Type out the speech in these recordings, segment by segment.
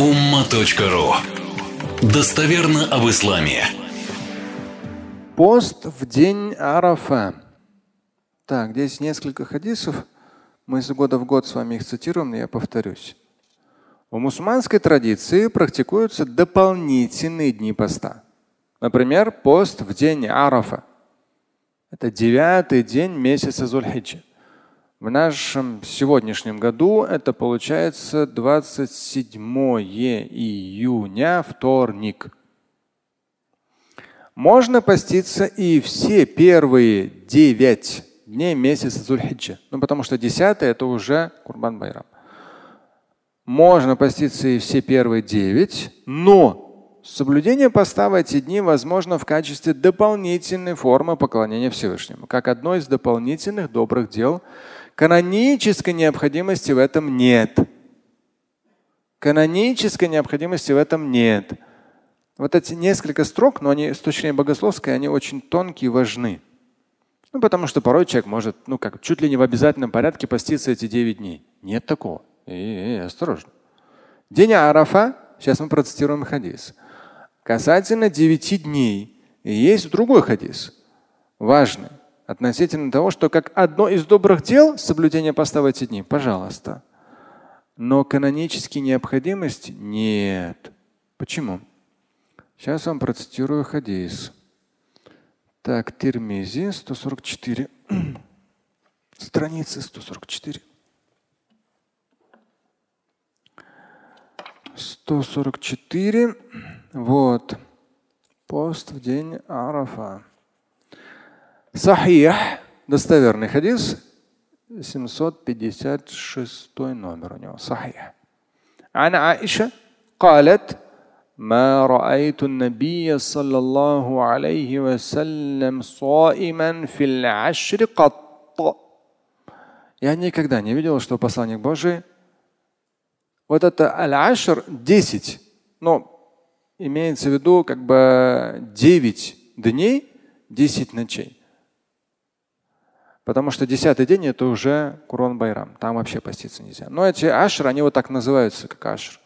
umma.ru Достоверно об исламе. Пост в день Арафа. Так, здесь несколько хадисов. Мы из года в год с вами их цитируем, но я повторюсь. В мусульманской традиции практикуются дополнительные дни поста. Например, пост в день Арафа. Это девятый день месяца Зульхиджа. В нашем сегодняшнем году это получается 27 июня, вторник. Можно поститься и все первые девять дней месяца Зульхиджа. Ну, потому что десятый это уже Курбан Байрам. Можно поститься и все первые девять, но соблюдение поста в эти дни возможно в качестве дополнительной формы поклонения Всевышнему, как одно из дополнительных добрых дел – Канонической необходимости в этом нет. Канонической необходимости в этом нет. Вот эти несколько строк, но они с точки зрения богословской, они очень тонкие и важны. Ну, потому что порой человек может, ну, как чуть ли не в обязательном порядке поститься эти 9 дней. Нет такого. И, осторожно. День Арафа, сейчас мы процитируем хадис. Касательно 9 дней есть другой хадис, важный относительно того, что как одно из добрых дел соблюдение поста в эти дни, пожалуйста. Но канонически необходимости нет. Почему? Сейчас вам процитирую хадис. Так, Тирмизи, 144. Страница 144. 144. Вот. Пост в день Арафа. Сахих, достоверный хадис, 756 номер у него, сахих. عن عائشة قالت ما رأيت النبي صلى الله عليه وسلم صائما في العشر قط. Я никогда не видел, что посланник Божий вот это аль-ашр 10, но имеется в виду как бы 9 дней, 10 ночей. Потому что десятый день это уже Курон Байрам. Там вообще поститься нельзя. Но эти ашр, они вот так называются, как ашр.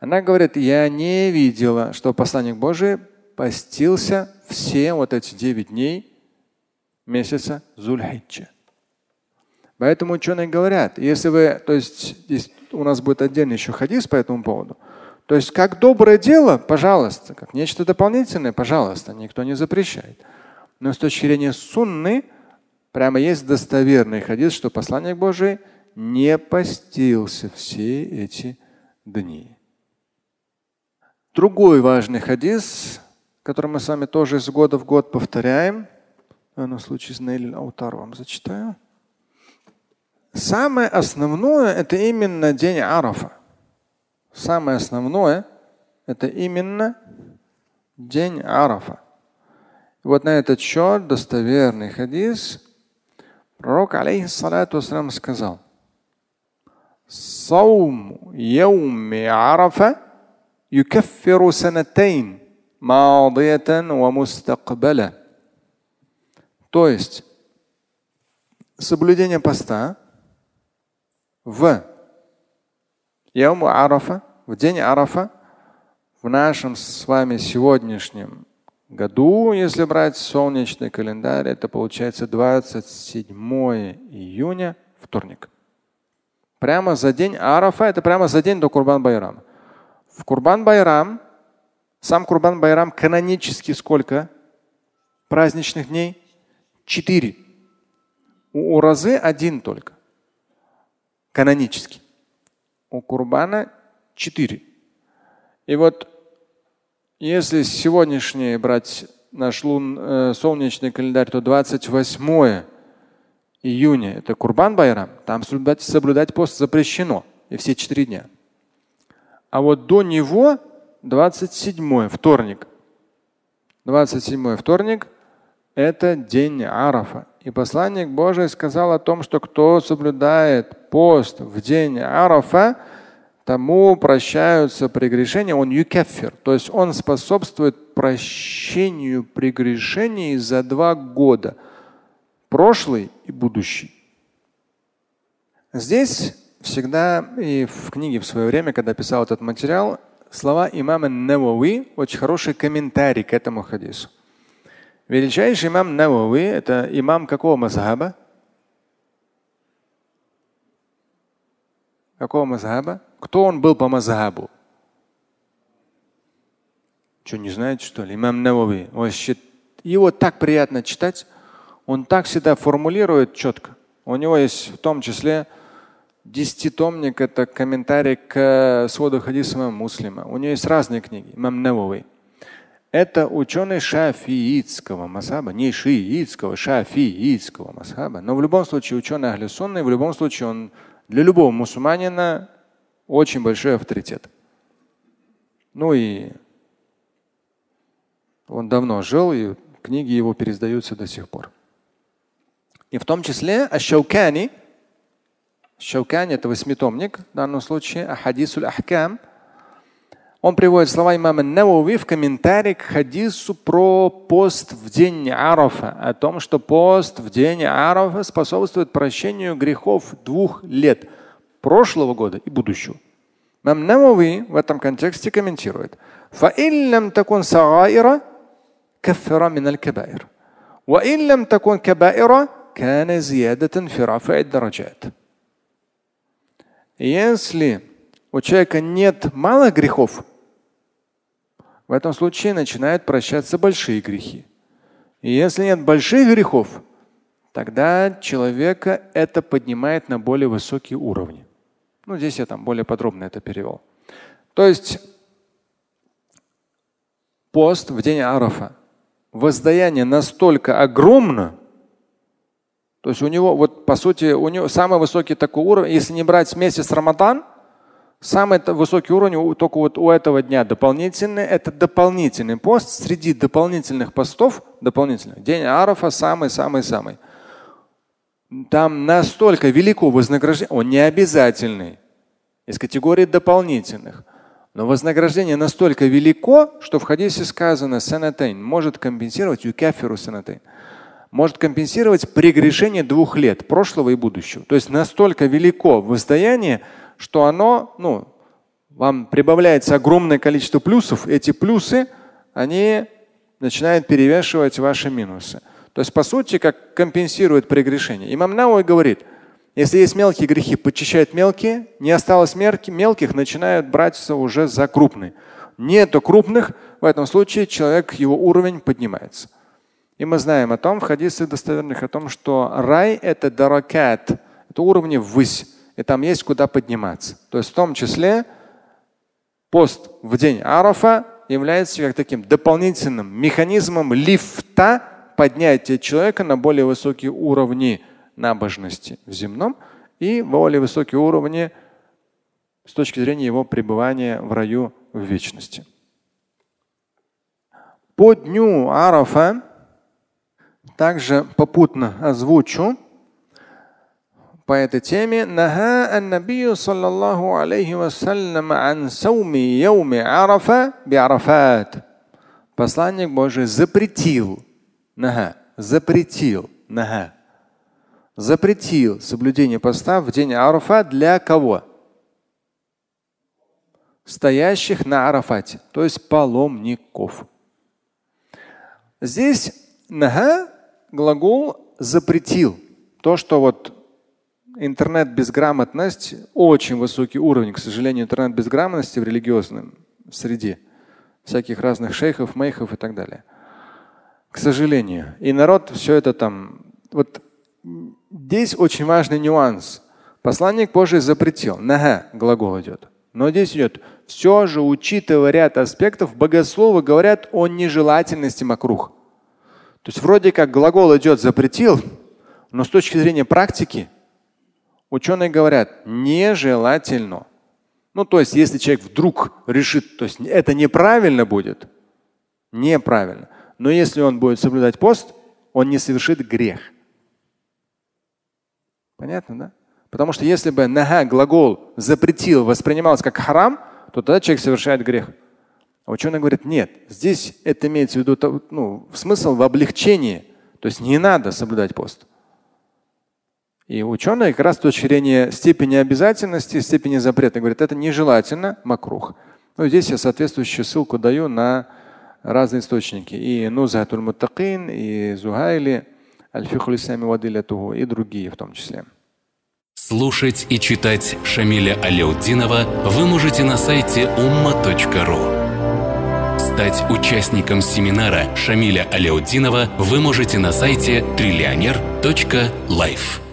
Она говорит, я не видела, что посланник Божий постился все вот эти девять дней месяца Зульхиджа. Поэтому ученые говорят, если вы, то есть здесь у нас будет отдельный еще хадис по этому поводу. То есть как доброе дело, пожалуйста, как нечто дополнительное, пожалуйста, никто не запрещает. Но с точки зрения сунны, Прямо есть достоверный хадис, что посланник Божий не постился все эти дни. Другой важный хадис, который мы с вами тоже из года в год повторяем. На случай с Нейль Аутар вам зачитаю. Самое основное – это именно день Арафа. Самое основное – это именно день Арафа. Вот на этот счет достоверный хадис Пророк, алейхиссалату вассалам, сказал, صوم يوم عرفة يكفر سنتين ماضية ومستقبلا. То есть соблюдение поста в Яуму Арафа, в день Арафа, в нашем с вами сегодняшнем году, если брать солнечный календарь, это получается 27 июня, вторник. Прямо за день Арафа, это прямо за день до Курбан Байрама. В Курбан Байрам, сам Курбан Байрам канонически сколько праздничных дней? Четыре. У Уразы один только. Канонически. У Курбана четыре. И вот если сегодняшний брать наш лун, э, солнечный календарь, то 28 июня это Курбан Байрам, там соблюдать, соблюдать пост запрещено, и все четыре дня. А вот до него 27 вторник. 27 вторник – это день Арафа. И посланник Божий сказал о том, что кто соблюдает пост в день Арафа, тому прощаются прегрешения, он юкефир, то есть он способствует прощению прегрешений за два года, прошлый и будущий. Здесь всегда и в книге в свое время, когда писал этот материал, слова имама Навави очень хороший комментарий к этому хадису. Величайший имам Навави – это имам какого мазхаба? Какого мазхаба? Кто он был по мазхабу? Что, не знаете, что ли? Имам Навави. Его так приятно читать. Он так всегда формулирует четко. У него есть в том числе десятитомник, это комментарий к своду хадиса муслима. У него есть разные книги. Имам Навави. Это ученый шафиитского масаба, не шиитского, шафиитского масаба. Но в любом случае ученый Ахли в любом случае он для любого мусульманина очень большой авторитет. Ну и он давно жил, и книги его пересдаются до сих пор. И в том числе Аш-Шаукани, Шаукани это восьмитомник, в данном случае Ахадисуль Ахкам, он приводит слова имама Навави в комментарии к хадису про пост в день Арафа, о том, что пост в день Арафа способствует прощению грехов двух лет прошлого года и будущего. Имам Навави в этом контексте комментирует. كفر من الكبائر وإن لم تكن كبائر كان زيادة في رفع الدرجات Если у человека нет малых грехов, в этом случае начинают прощаться большие грехи. И если нет больших грехов, тогда человека это поднимает на более высокие уровни. Ну, здесь я там более подробно это перевел. То есть пост в день Арафа воздаяние настолько огромно, то есть у него, вот по сути, у него самый высокий такой уровень, если не брать месяц Рамадан, самый высокий уровень только вот у этого дня дополнительный, это дополнительный пост среди дополнительных постов, дополнительных. День Арафа самый-самый-самый. Там настолько велико вознаграждение, он не обязательный, из категории дополнительных – но вознаграждение настолько велико, что в хадисе сказано санатейн может компенсировать юкафиру санатейн. Может компенсировать прегрешение двух лет, прошлого и будущего. То есть настолько велико воздаяние, что оно, ну, вам прибавляется огромное количество плюсов. Эти плюсы, они начинают перевешивать ваши минусы. То есть, по сути, как компенсирует прегрешение. Имам Науи говорит – если есть мелкие грехи, подчищают мелкие, не осталось мелких, начинают браться уже за крупные. Нету крупных, в этом случае человек, его уровень поднимается. И мы знаем о том, в хадисах достоверных, о том, что рай – это даракат, это уровни ввысь, и там есть куда подниматься. То есть в том числе пост в день Арафа является как таким дополнительным механизмом лифта поднятие человека на более высокие уровни набожности в земном и более высокие уровни с точки зрения его пребывания в раю в вечности. По дню Арафа также попутно озвучу по этой теме. Наха ан-набию саллаллаху алейхи вассалям ан сауми Арафа би Арафат. Посланник Божий запретил нага, запретил, нага, запретил соблюдение поста в день Арафа для кого? Стоящих на Арафате, то есть паломников. Здесь нага глагол запретил. То, что вот интернет-безграмотность, очень высокий уровень, к сожалению, интернет-безграмотности в религиозном среде всяких разных шейхов, мейхов и так далее. К сожалению. И народ все это там, вот Здесь очень важный нюанс. Посланник Божий запретил. Нага глагол идет. Но здесь идет. Все же, учитывая ряд аспектов, богословы говорят о нежелательности макрух. То есть вроде как глагол идет запретил, но с точки зрения практики ученые говорят нежелательно. Ну, то есть, если человек вдруг решит, то есть это неправильно будет, неправильно. Но если он будет соблюдать пост, он не совершит грех. Понятно, да? Потому что если бы нага глагол запретил, воспринимался как харам, то тогда человек совершает грех. А ученый говорит, нет, здесь это имеется в виду ну, смысл в облегчении. То есть не надо соблюдать пост. И ученые как раз с точки зрения степени обязательности, степени запрета говорят, это нежелательно, макрух. Ну, здесь я соответствующую ссылку даю на разные источники. И Нузатуль Муттакин, и Зухайли, Аль-Фихуль и другие в том числе. Слушать и читать Шамиля Аляутдинова вы можете на сайте umma.ru. Стать участником семинара Шамиля Аляутдинова вы можете на сайте триллионер.life.